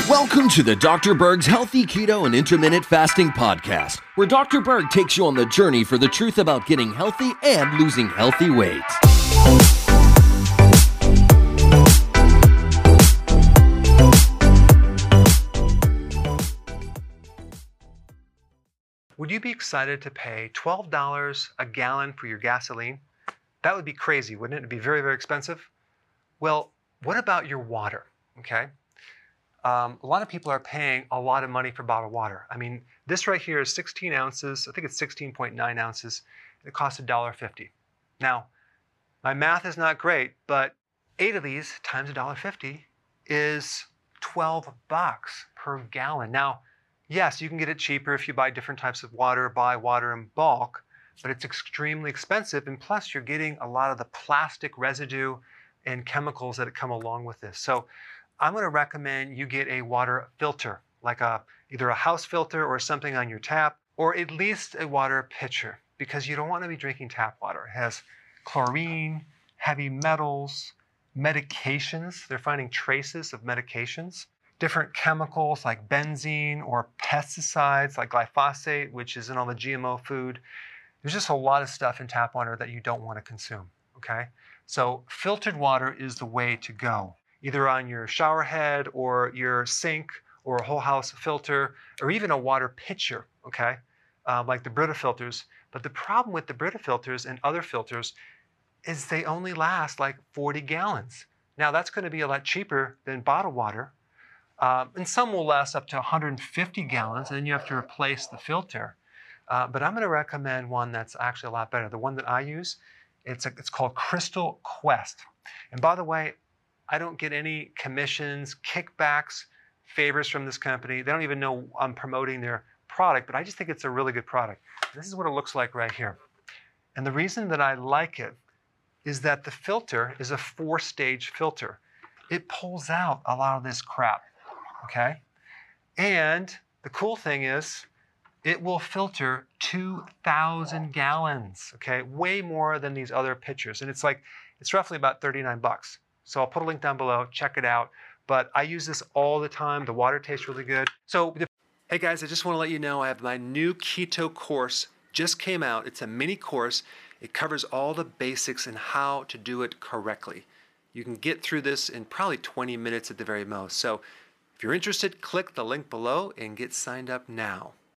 Welcome to the Dr. Berg's Healthy Keto and Intermittent Fasting Podcast, where Dr. Berg takes you on the journey for the truth about getting healthy and losing healthy weight. Would you be excited to pay $12 a gallon for your gasoline? That would be crazy, wouldn't it? It'd be very, very expensive. Well, what about your water? Okay. Um, a lot of people are paying a lot of money for bottled water. I mean, this right here is 16 ounces. I think it's 16.9 ounces. It costs $1.50. Now, my math is not great, but eight of these times $1.50 is 12 bucks per gallon. Now, yes, you can get it cheaper if you buy different types of water, buy water in bulk, but it's extremely expensive. And plus, you're getting a lot of the plastic residue and chemicals that come along with this. So I'm going to recommend you get a water filter, like a either a house filter or something on your tap, or at least a water pitcher, because you don't want to be drinking tap water. It has chlorine, heavy metals, medications. They're finding traces of medications, different chemicals like benzene or pesticides like glyphosate, which is in all the GMO food. There's just a lot of stuff in tap water that you don't want to consume. Okay? So filtered water is the way to go, either on your shower head or your sink or a whole house filter or even a water pitcher, okay, uh, like the Brita filters. But the problem with the Brita filters and other filters is they only last like 40 gallons. Now that's going to be a lot cheaper than bottled water. Um, and some will last up to 150 gallons, and then you have to replace the filter. Uh, but I'm going to recommend one that's actually a lot better. The one that I use it's, a, it's called Crystal Quest. And by the way, I don't get any commissions, kickbacks, favors from this company. They don't even know I'm promoting their product, but I just think it's a really good product. This is what it looks like right here. And the reason that I like it is that the filter is a four stage filter. It pulls out a lot of this crap, okay? And the cool thing is, it will filter 2,000 gallons, okay? Way more than these other pitchers. And it's like, it's roughly about 39 bucks. So I'll put a link down below, check it out. But I use this all the time. The water tastes really good. So, hey guys, I just want to let you know I have my new keto course just came out. It's a mini course. It covers all the basics and how to do it correctly. You can get through this in probably 20 minutes at the very most. So if you're interested, click the link below and get signed up now.